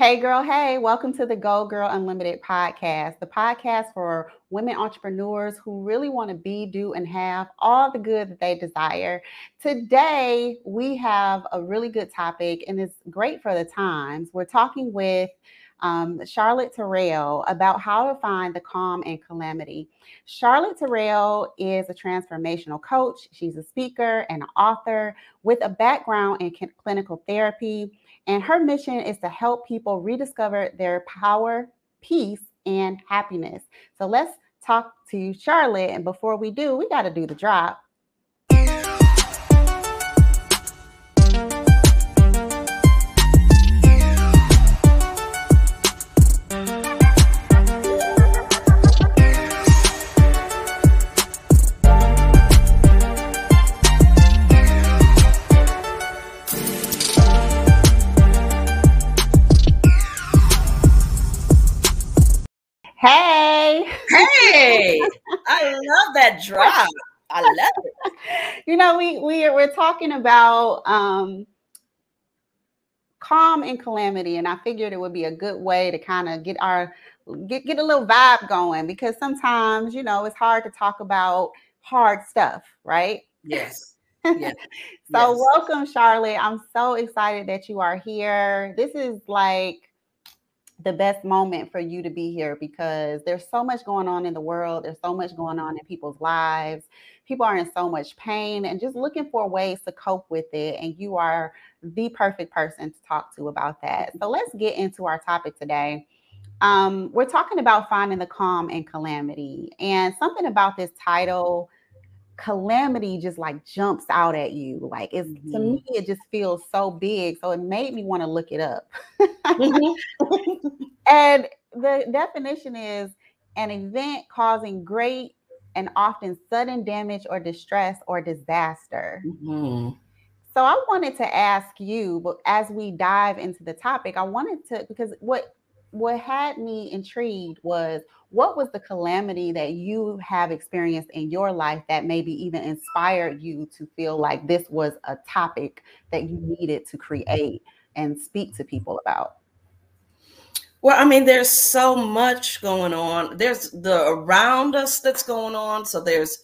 Hey, girl, hey, welcome to the Go Girl Unlimited podcast, the podcast for women entrepreneurs who really want to be, do, and have all the good that they desire. Today, we have a really good topic, and it's great for the times. We're talking with um, Charlotte Terrell about how to find the calm in calamity. Charlotte Terrell is a transformational coach. She's a speaker and an author with a background in clinical therapy. And her mission is to help people rediscover their power, peace, and happiness. So let's talk to Charlotte. And before we do, we got to do the drop. I love that drop. I love it. You know, we we we're talking about um calm and calamity and I figured it would be a good way to kind of get our get get a little vibe going because sometimes, you know, it's hard to talk about hard stuff, right? Yes. yes. so yes. welcome Charlotte. I'm so excited that you are here. This is like the best moment for you to be here because there's so much going on in the world. There's so much going on in people's lives. People are in so much pain and just looking for ways to cope with it. And you are the perfect person to talk to about that. So let's get into our topic today. Um, we're talking about finding the calm in calamity. And something about this title calamity just like jumps out at you. Like it's mm-hmm. to me, it just feels so big. So it made me want to look it up. mm-hmm. and the definition is an event causing great and often sudden damage or distress or disaster. Mm-hmm. So I wanted to ask you, but as we dive into the topic, I wanted to because what what had me intrigued was what was the calamity that you have experienced in your life that maybe even inspired you to feel like this was a topic that you needed to create and speak to people about? Well, I mean, there's so much going on. There's the around us that's going on. So there's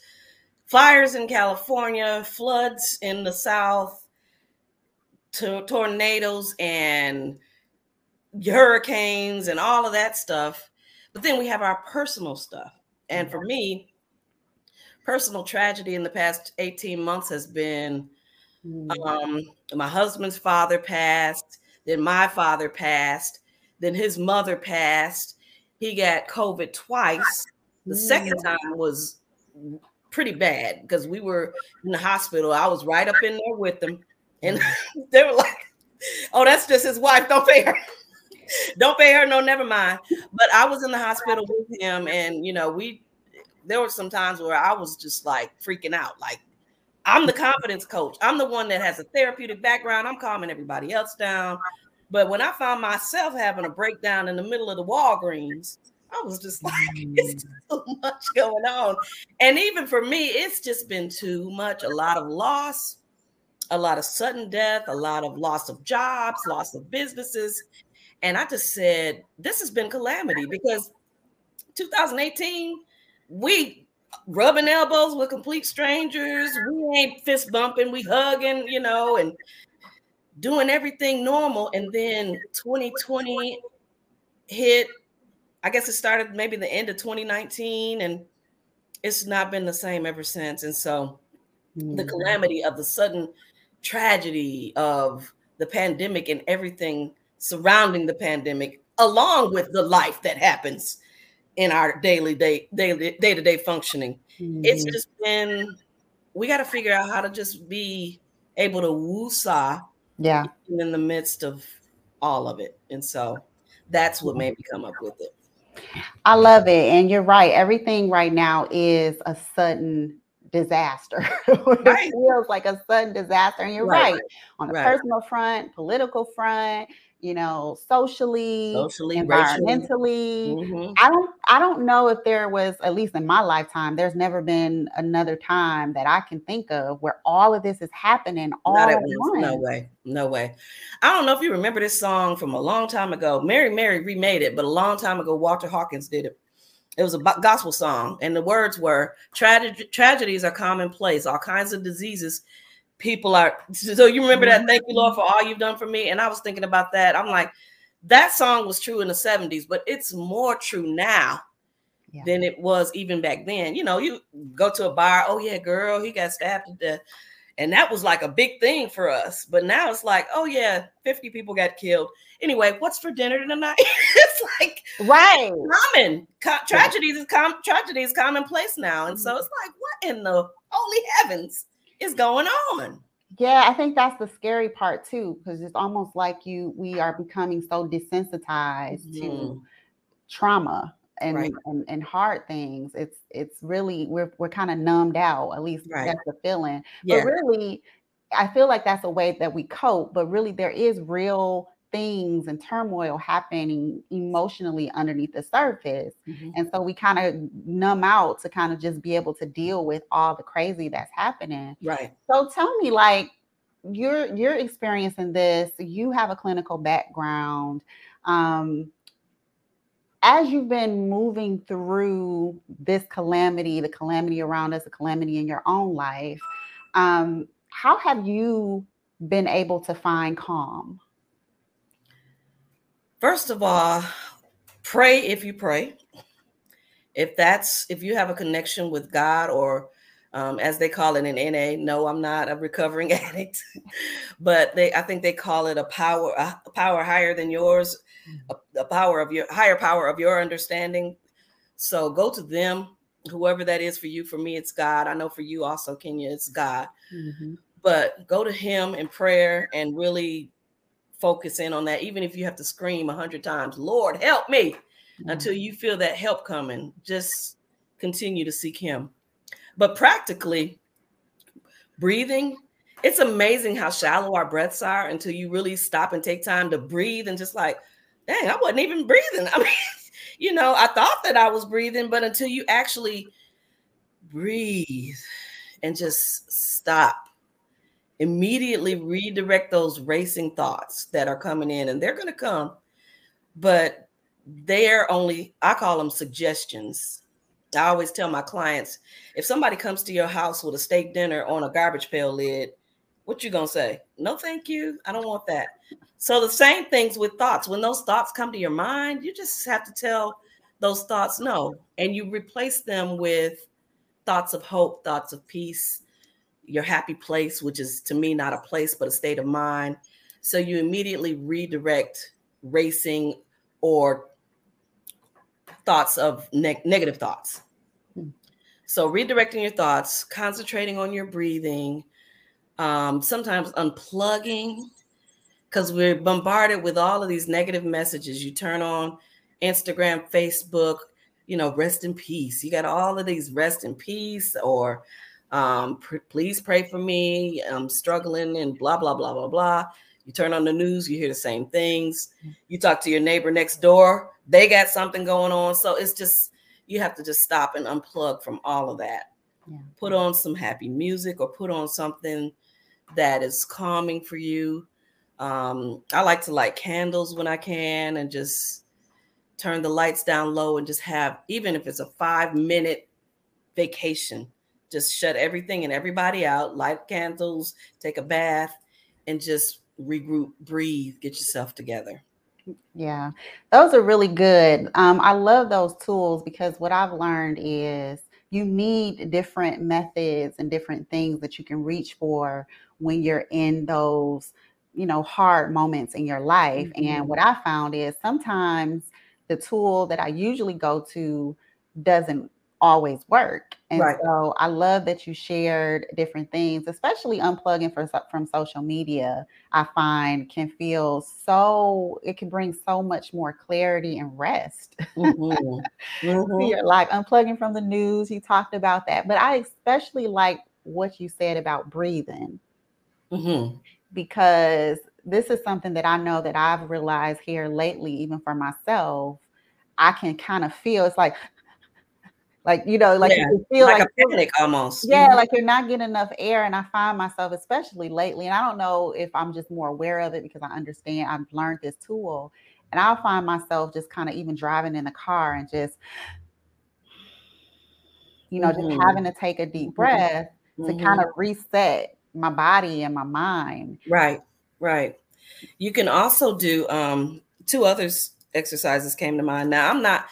fires in California, floods in the South, to tornadoes and hurricanes and all of that stuff. But then we have our personal stuff. And for me, personal tragedy in the past 18 months has been mm. um, my husband's father passed, then my father passed, then his mother passed. He got COVID twice. The second mm. time was pretty bad because we were in the hospital. I was right up in there with them. And they were like, oh, that's just his wife. Don't pay her. Don't pay her. No, never mind. But I was in the hospital with him, and you know, we there were some times where I was just like freaking out. Like, I'm the confidence coach. I'm the one that has a therapeutic background. I'm calming everybody else down. But when I found myself having a breakdown in the middle of the Walgreens, I was just like, it's mm. too much going on. And even for me, it's just been too much. A lot of loss, a lot of sudden death, a lot of loss of jobs, loss of businesses. And I just said, this has been calamity because 2018, we rubbing elbows with complete strangers. We ain't fist bumping, we hugging, you know, and doing everything normal. And then 2020 hit. I guess it started maybe the end of 2019, and it's not been the same ever since. And so mm-hmm. the calamity of the sudden tragedy of the pandemic and everything surrounding the pandemic, along with the life that happens in our daily day daily day to day functioning. Mm-hmm. It's just been we got to figure out how to just be able to woosah, yeah, in the midst of all of it, and so that's what made me come up with it. I love it, and you're right. Everything right now is a sudden disaster. it feels like a sudden disaster. And you're right. right. On the right. personal front, political front, you know, socially, socially, environmentally. Mm-hmm. I don't I don't know if there was, at least in my lifetime, there's never been another time that I can think of where all of this is happening all Not at once. No way. No way. I don't know if you remember this song from a long time ago. Mary Mary remade it, but a long time ago, Walter Hawkins did it. It was a gospel song, and the words were tragedies are commonplace, all kinds of diseases people are so you remember that thank you lord for all you've done for me? And i was thinking about that. I'm like that song was true in the 70s but it's more true now yeah. than it was even back then. You know you go to a bar oh yeah girl he got stabbed to death. And that was like a big thing for us. But now it's like oh yeah 50 people got killed. Anyway what's for dinner tonight? It's like right. common. Co- tragedies is com- tragedy is commonplace now. And so mm-hmm. it's like what in the holy heavens is going on. Yeah, I think that's the scary part too, because it's almost like you we are becoming so desensitized mm-hmm. to trauma and, right. and and hard things. It's it's really we're we're kind of numbed out. At least right. that's the feeling. Yeah. But really, I feel like that's a way that we cope. But really, there is real things and turmoil happening emotionally underneath the surface. Mm-hmm. And so we kind of numb out to kind of just be able to deal with all the crazy that's happening. Right. So tell me like you're you're experiencing this, you have a clinical background. Um as you've been moving through this calamity, the calamity around us, the calamity in your own life, um, how have you been able to find calm? First of all, pray if you pray. If that's if you have a connection with God or um, as they call it in NA. No, I'm not a recovering addict, but they I think they call it a power a power higher than yours, a, a, power of your higher power of your understanding. So go to them, whoever that is for you. For me, it's God. I know for you also, Kenya, it's God. Mm-hmm. But go to Him in prayer and really focus in on that, even if you have to scream a hundred times, Lord, help me, mm-hmm. until you feel that help coming. Just continue to seek Him. But practically, breathing, it's amazing how shallow our breaths are until you really stop and take time to breathe and just like, dang, I wasn't even breathing. I mean, you know, I thought that I was breathing, but until you actually breathe and just stop immediately redirect those racing thoughts that are coming in and they're going to come but they're only i call them suggestions. I always tell my clients if somebody comes to your house with a steak dinner on a garbage pail lid what you gonna say? No thank you. I don't want that. So the same things with thoughts. When those thoughts come to your mind you just have to tell those thoughts no and you replace them with thoughts of hope thoughts of peace your happy place, which is to me not a place, but a state of mind. So you immediately redirect racing or thoughts of ne- negative thoughts. Hmm. So redirecting your thoughts, concentrating on your breathing, um, sometimes unplugging, because we're bombarded with all of these negative messages. You turn on Instagram, Facebook, you know, rest in peace. You got all of these rest in peace or um, pr- please pray for me. I'm struggling and blah, blah, blah, blah, blah. You turn on the news, you hear the same things. Mm. You talk to your neighbor next door, they got something going on. So it's just, you have to just stop and unplug from all of that. Yeah. Put on some happy music or put on something that is calming for you. Um, I like to light candles when I can and just turn the lights down low and just have, even if it's a five minute vacation, just shut everything and everybody out, light candles, take a bath, and just regroup, breathe, get yourself together. Yeah, those are really good. Um, I love those tools because what I've learned is you need different methods and different things that you can reach for when you're in those, you know, hard moments in your life. Mm-hmm. And what I found is sometimes the tool that I usually go to doesn't always work. And right. so I love that you shared different things, especially unplugging for, from social media. I find can feel so, it can bring so much more clarity and rest mm-hmm. mm-hmm. life. Unplugging from the news, you talked about that. But I especially like what you said about breathing. Mm-hmm. Because this is something that I know that I've realized here lately, even for myself. I can kind of feel it's like like you know, like yeah, you feel like, like a panic almost. Yeah, mm-hmm. like you're not getting enough air. And I find myself, especially lately, and I don't know if I'm just more aware of it because I understand I've learned this tool. And I'll find myself just kind of even driving in the car and just, you know, mm-hmm. just having to take a deep mm-hmm. breath mm-hmm. to kind of reset my body and my mind. Right, right. You can also do um two others exercises came to mind. Now I'm not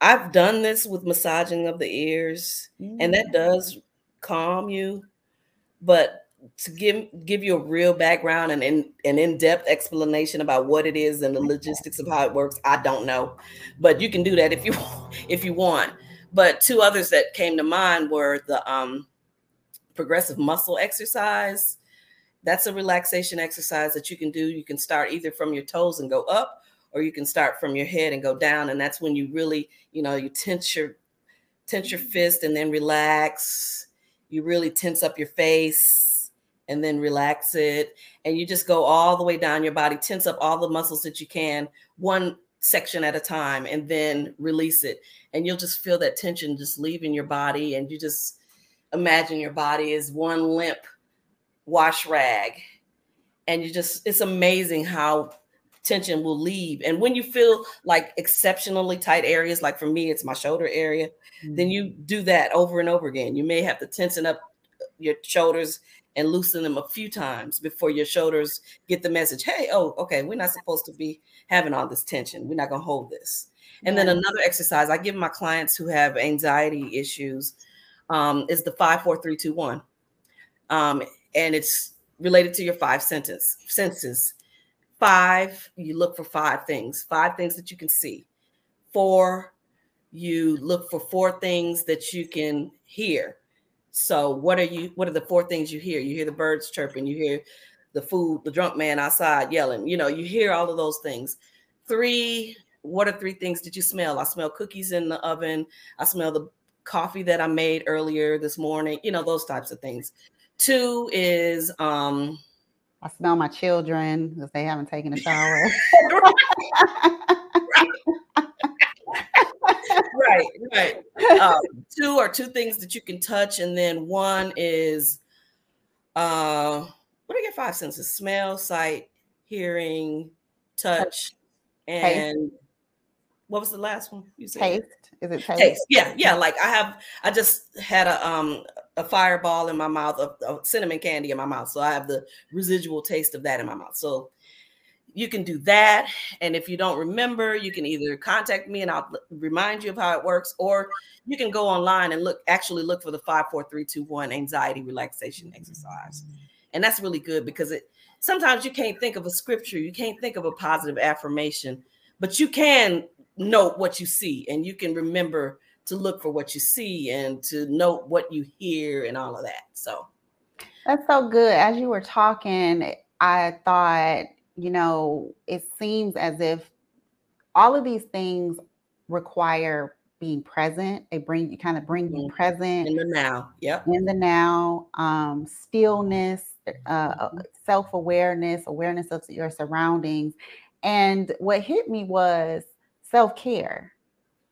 I've done this with massaging of the ears, mm. and that mm. does calm you. But to give give you a real background and in, an in-depth explanation about what it is and the logistics of how it works, I don't know. But you can do that if you if you want. But two others that came to mind were the um, progressive muscle exercise. That's a relaxation exercise that you can do. You can start either from your toes and go up, or you can start from your head and go down and that's when you really you know you tense your tense your mm-hmm. fist and then relax. You really tense up your face and then relax it and you just go all the way down your body tense up all the muscles that you can one section at a time and then release it. And you'll just feel that tension just leaving your body and you just imagine your body is one limp wash rag. And you just it's amazing how tension will leave. And when you feel like exceptionally tight areas, like for me, it's my shoulder area, mm-hmm. then you do that over and over again. You may have to tension up your shoulders and loosen them a few times before your shoulders get the message hey, oh, okay, we're not supposed to be having all this tension. We're not going to hold this. And then another exercise I give my clients who have anxiety issues um, is the five, four, three, two, one. Um, and it's related to your five sentence senses Five, you look for five things, five things that you can see. Four, you look for four things that you can hear. So what are you what are the four things you hear? You hear the birds chirping, you hear the food, the drunk man outside yelling, you know, you hear all of those things. Three, what are three things did you smell? I smell cookies in the oven. I smell the coffee that I made earlier this morning, you know, those types of things. Two is um I smell my children because they haven't taken a shower. right, right. Um, two are two things that you can touch, and then one is uh, what do you get five senses? Smell, sight, hearing, touch, and taste. what was the last one you said? Taste. Is it taste? taste? Yeah, yeah. Like I have, I just had a um a fireball in my mouth, a, a cinnamon candy in my mouth. So I have the residual taste of that in my mouth. So you can do that. And if you don't remember, you can either contact me and I'll remind you of how it works, or you can go online and look, actually look for the five, four, three, two, one anxiety relaxation exercise. And that's really good because it sometimes you can't think of a scripture, you can't think of a positive affirmation, but you can note what you see and you can remember to look for what you see and to note what you hear and all of that. So that's so good. As you were talking, I thought, you know, it seems as if all of these things require being present. They bring you kind of bring you mm-hmm. present in the now. Yep. In the now, um, stillness, uh, mm-hmm. self-awareness, awareness of your surroundings. And what hit me was self-care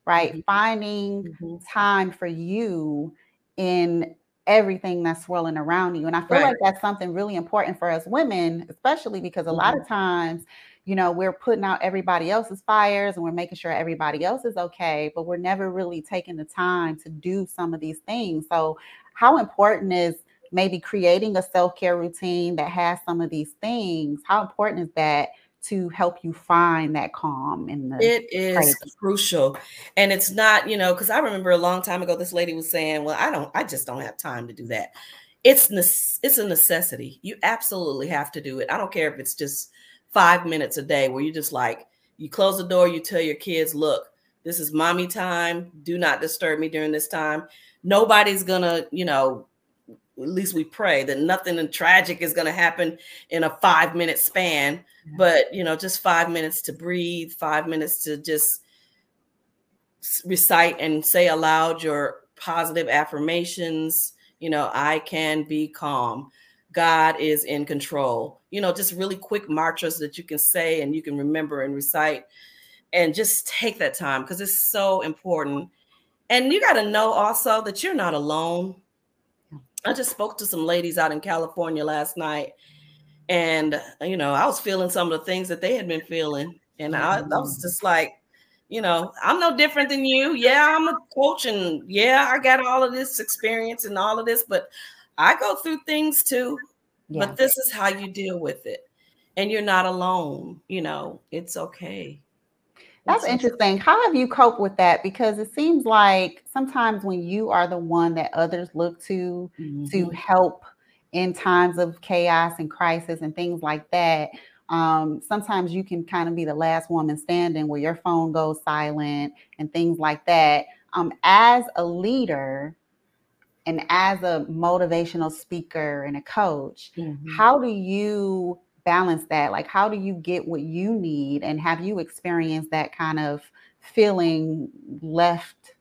right? Mm-hmm. Finding mm-hmm. time for you in everything that's swirling around you. And I feel right. like that's something really important for us women, especially because a mm-hmm. lot of times, you know, we're putting out everybody else's fires and we're making sure everybody else is okay, but we're never really taking the time to do some of these things. So, how important is maybe creating a self care routine that has some of these things? How important is that to help you find that calm in the it is crazy. crucial and it's not you know because i remember a long time ago this lady was saying well i don't i just don't have time to do that. It's it's a necessity. You absolutely have to do it. I don't care if it's just five minutes a day where you just like you close the door you tell your kids look this is mommy time. Do not disturb me during this time. Nobody's gonna you know at least we pray that nothing tragic is going to happen in a five minute span but you know just five minutes to breathe five minutes to just recite and say aloud your positive affirmations you know i can be calm God is in control. You know, just really quick mantras that you can say and you can remember and recite and just take that time because it's so important. And you got to know also that you're not alone. I just spoke to some ladies out in California last night, and you know, I was feeling some of the things that they had been feeling, and I, I was mm. just like, you know, I'm no different than you. Yeah, I'm a coach, and yeah, I got all of this experience and all of this, but I go through things too. Yeah. But this is how you deal with it, and you're not alone. You know, it's okay. That's interesting. How have you coped with that? Because it seems like sometimes when you are the one that others look to mm-hmm. to help in times of chaos and crisis and things like that, um, sometimes you can kind of be the last woman standing where your phone goes silent and things like that. Um, as a leader and as a motivational speaker and a coach, mm-hmm. how do you balance that? Like, how do you get what you need? And have you experienced that kind of feeling left,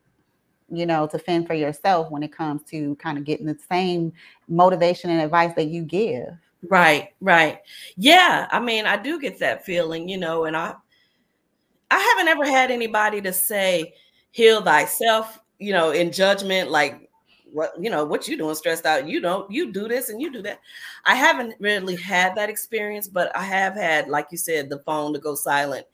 you know, to fend for yourself when it comes to kind of getting the same motivation and advice that you give? Right, right. Yeah. I mean, I do get that feeling, you know, and I I haven't ever had anybody to say, heal thyself, you know, in judgment, like what you know what you doing stressed out you don't you do this and you do that. I haven't really had that experience but i have had like you said the phone to go silent.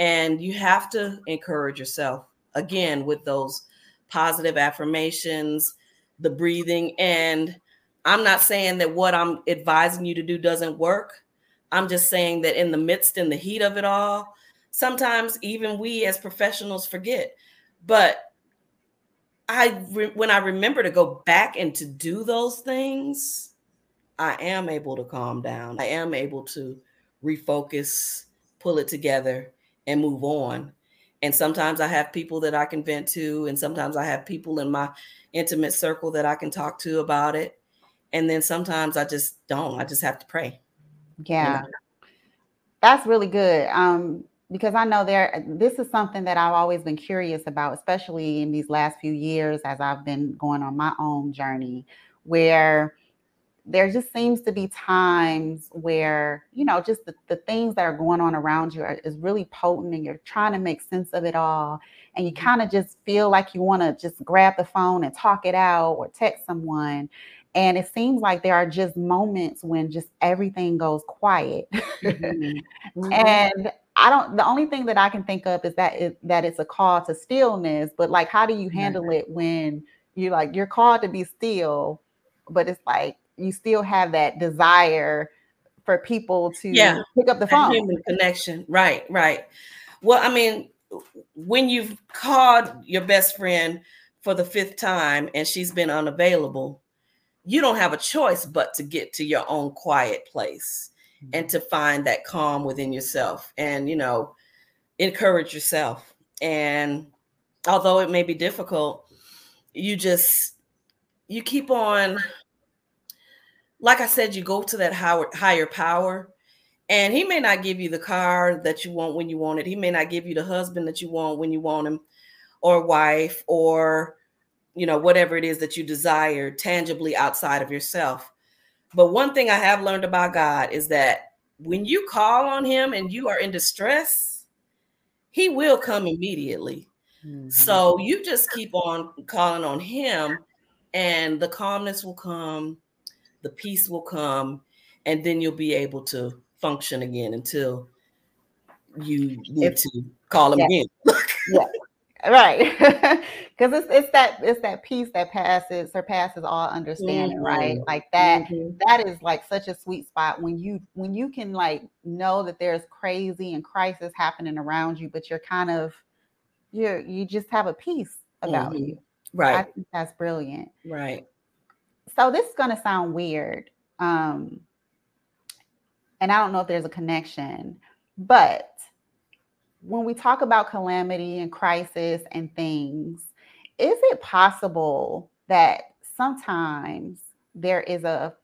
And you have to encourage yourself again with those positive affirmations the breathing. And i'm not saying that what i'm advising you to do doesn't work. I'm just saying that in the midst in the heat of it all sometimes even we as professionals forget. But I re- when I remember to go back and to do those things, I am able to calm down. I am able to refocus, pull it together, and move on. And sometimes I have people that I can vent to, and sometimes I have people in my intimate circle that I can talk to about it. And then sometimes I just don't. I just have to pray. Yeah. You know? That's really good. Um, because I know there this is something that I've always been curious about, especially in these last few years as I've been going on my own journey, where there just seems to be times where you know just the, the things that are going on around you are, is really potent and you're trying to make sense of it all and you mm-hmm. kind of just feel like you want to just grab the phone and talk it out or text someone and it seems like there are just moments when just everything goes quiet mm-hmm. Mm-hmm. and I don't. The only thing that I can think of is that it, that it's a call to stillness. But like, how do you handle it when you like you're called to be still, but it's like you still have that desire for people to yeah. pick up the phone. Human connection, right, right. Well, I mean, when you've called your best friend for the fifth time and she's been unavailable, you don't have a choice but to get to your own quiet place and to find that calm within yourself and you know encourage yourself. And although it may be difficult you just you keep on like i said you go to that higher, higher power and he may not give you the car that you want when you want it. He may not give you the husband that you want when you want him or wife or you know whatever it is that you desire tangibly outside of yourself but one thing I have learned about God is that when you call on him and you are in distress, he will come immediately. Mm-hmm. So you just keep on calling on him and the calmness will come, the peace will come, and then you'll be able to function again until you need if, to call him yeah. again. yeah right because it's it's that it's that peace that passes surpasses all understanding mm-hmm. right like that, mm-hmm. that is like such a sweet spot when you when you can like know that there's crazy and crisis happening around you but you're kind of you you just have a peace about mm-hmm. you right i think that's brilliant right so this is going to sound weird um and i don't know if there's a connection but when we talk about calamity and crisis and things, is it possible that sometimes there is a,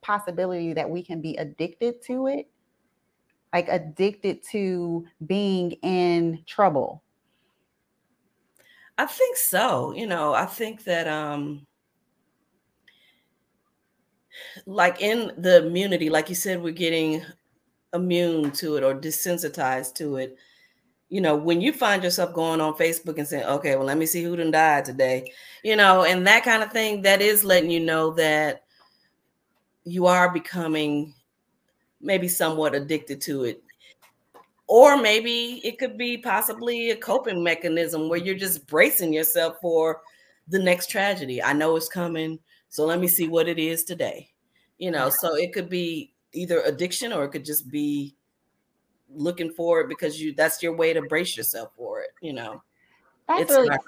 possibility that we can be addicted to it? Like addicted to being in trouble? I think so. You know, I think that um like in the immunity, like you said, we're getting immune to it or desensitized to it. You know, when you find yourself going on Facebook and saying, okay, well, let me see who done died today, you know, and that kind of thing, that is letting you know that you are becoming maybe somewhat addicted to it. Or maybe it could be possibly a coping mechanism where you're just bracing yourself for the next tragedy. I know it's coming. So let me see what it is today. You know, so it could be either addiction or it could just be looking for it because you that's your way to brace yourself for it, you know. That's it's really not-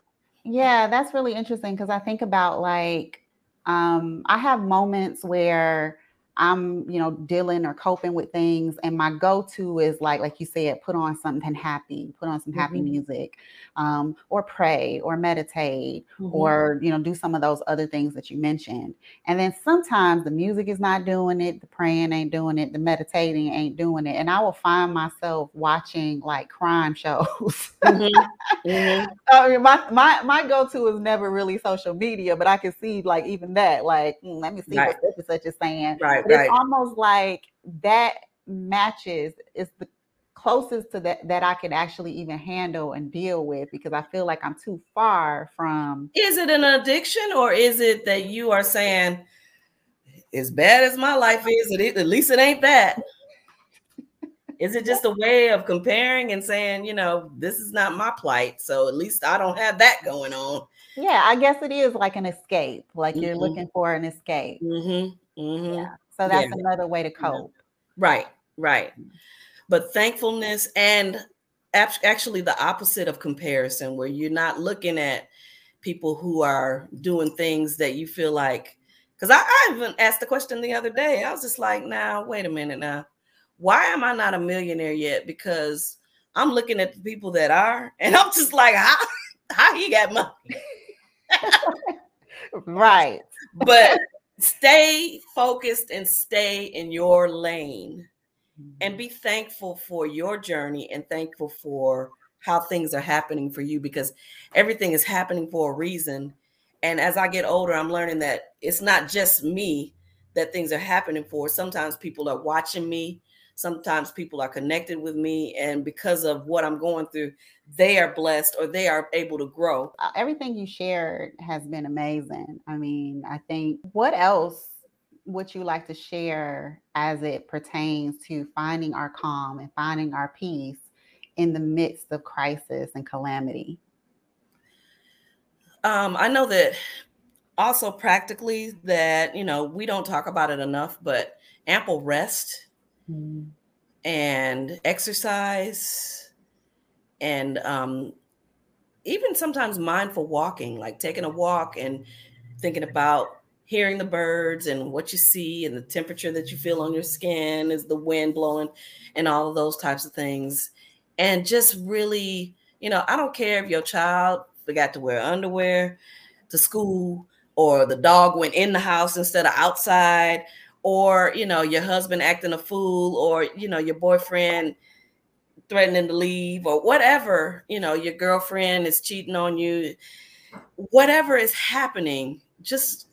yeah, that's really interesting because I think about like um I have moments where I'm, you know, dealing or coping with things. And my go-to is like, like you said, put on something happy, put on some happy mm-hmm. music, um, or pray or meditate, mm-hmm. or you know, do some of those other things that you mentioned. And then sometimes the music is not doing it, the praying ain't doing it, the meditating ain't doing it. And I will find myself watching like crime shows. Mm-hmm. mm-hmm. I mean, my my my go-to is never really social media, but I can see like even that, like, mm, let me see right. what such and such is saying. Right right. it's almost like that matches is the closest to that that I can actually even handle and deal with because I feel like I'm too far from Is it an addiction or is it that you are saying as bad as my life is, it, at least it ain't that? is it just a way of comparing and saying, you know, this is not my plight, so at least I don't have that going on? Yeah, I guess it is like an escape, like mm-hmm. you're looking for an escape. Mm-hmm. Mm-hmm. Yeah. So that's yeah. another way to cope. Right, right. But thankfulness and actually the opposite of comparison, where you're not looking at people who are doing things that you feel like, because I, I even asked the question the other day. I was just like, now, wait a minute now. Why am I not a millionaire yet? Because I'm looking at the people that are, and I'm just like, how, how he got money? right. But stay focused and stay in your lane and mm-hmm. be thankful for your journey and thankful for how things are happening for you because everything is happening for a reason and as i get older i'm learning that it's not just me that things are happening for sometimes people are watching me sometimes people are connected with me and because of what i'm going through they are blessed or they are able to grow. Uh, everything you shared has been amazing. I mean i think what else would you like to share as it pertains to finding our calm and finding our peace in the midst of crisis and calamity? Um, i know that also practically that you know we don't talk about it enough but ample rest mm. and exercise and um, even sometimes mindful walking, like taking a walk and thinking about hearing the birds and what you see and the temperature that you feel on your skin is the wind blowing and all of those types of things. And just really, you know, I don't care if your child forgot to wear underwear to school or the dog went in the house instead of outside or you know your husband acting a fool or you know your boyfriend threatening to leave or whatever you know your girlfriend is cheating on you. Whatever is happening just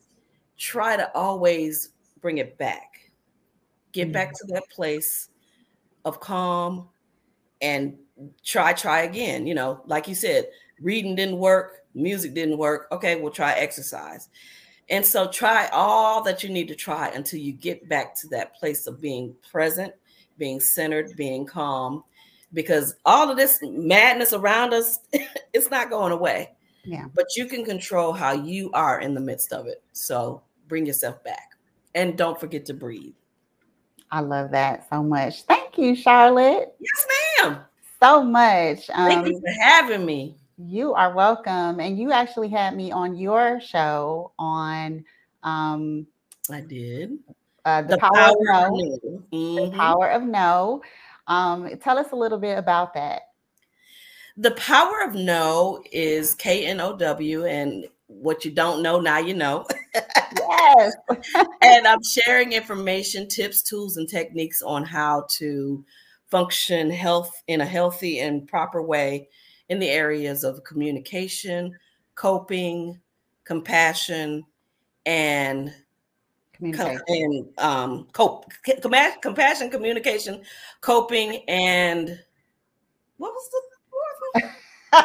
try to always bring it back. Get back to that place of calm and try try again. You know like you said reading didn't work music didn't work. Okay we'll try exercise and so try all that you need to try until you get back to that place of being present, being centered, being calm, because all of this madness around us, it's not going away. Yeah. But you can control how you are in the midst of it. So bring yourself back and don't forget to breathe. I love that so much. Thank you, Charlotte. Yes, ma'am. So much. Um, Thank you um, for having me. You are welcome. And you actually had me on your show on um I did. Uh, the, the, power, power of know. Mm-hmm. The power of know. Um, tell us a little bit about that. The power of know is K N O W, and what you don't know now you know. yes. and I'm sharing information, tips, tools, and techniques on how to function health in a healthy and proper way in the areas of communication, coping, compassion, and communication. and um, cope, compassion, communication, coping, and what was the fourth one?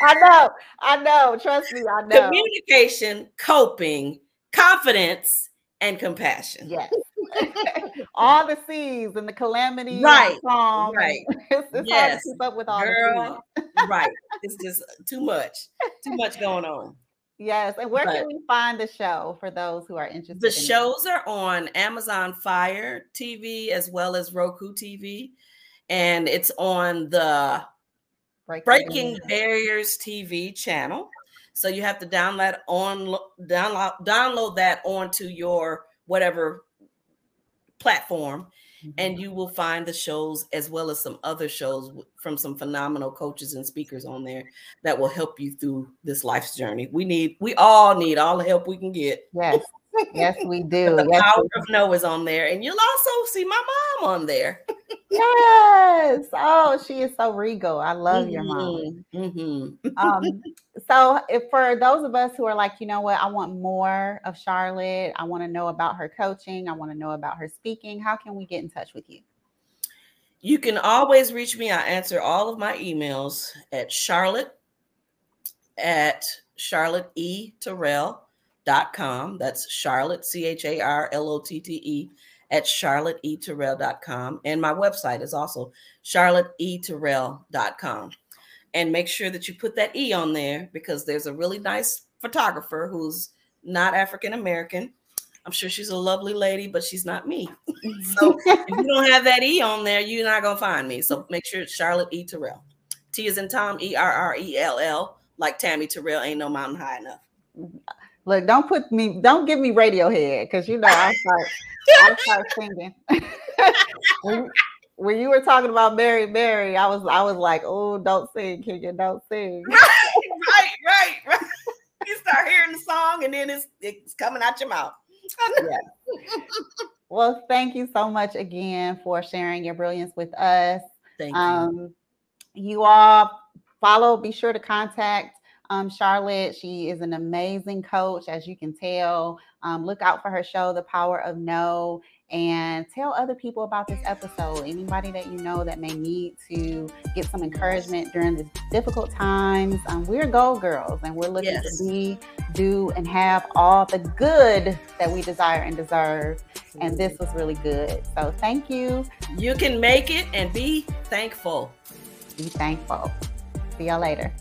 I know, I know. Trust me, I know. Communication, coping, confidence, and compassion. Yes. all the C's and the calamity. Right. right. It's, it's yes. hard to keep up with all Girl, right. It's just too much. Too much going on. Yes. And where but can we find the show for those who are interested? The in shows are on Amazon Fire TV as well as Roku TV. And it's on the Breaking, Breaking Barriers TV channel. So you have to download on download download that onto your whatever platform mm-hmm. and you will find the shows as well as some other shows from some phenomenal coaches and speakers on there that will help you through this life's journey. We need, we all need all the help we can get. Yes. Yes, we do. the yes, power of know is on there, and you'll also see my mom on there. yes. Oh, she is so regal. I love mm-hmm. your mom. Mm-hmm. um, so, if for those of us who are like, you know what, I want more of Charlotte. I want to know about her coaching. I want to know about her speaking. How can we get in touch with you? You can always reach me. I answer all of my emails at Charlotte at Charlotte E. Terrell charlotte.com. That's Charlotte, C H A R L O T T E, at charlotteterrell.com. And my website is also charlotteterrell.com. And make sure that you put that E on there because there's a really nice photographer who's not African American. I'm sure she's a lovely lady, but she's not me. Mm-hmm. so if you don't have that E on there, you're not gonna find me. So make sure it's Charlotte E. Terrell. T is in Tom, E R R E L L, like Tammi Terrell, ain't no mountain high enough. Mm-hmm. Look, don't put me, don't give me Radiohead because you know I start, I start singing. when, when, you were talking about Mary, Mary, I was, I was like, oh, don't sing, Keegan, don't sing. Right, right, right, right. You start hearing the song, and then it's it's coming out your mouth. yes. Well, thank you so much again for sharing your brilliance with us. Thank you. Um, you all follow. Be sure to contact um, Charlotte. She is an amazing coach, as you can tell. Um, look out for her show, The Power of Know, and tell other people about this episode. Anybody that you know that may need to get some encouragement during the difficult times. Um, we're Go Girls, and we're looking yes. to be, do, and have all the good that we desire and deserve. And this was really good. So thank you. You can make it and be thankful. Be thankful. See y'all later.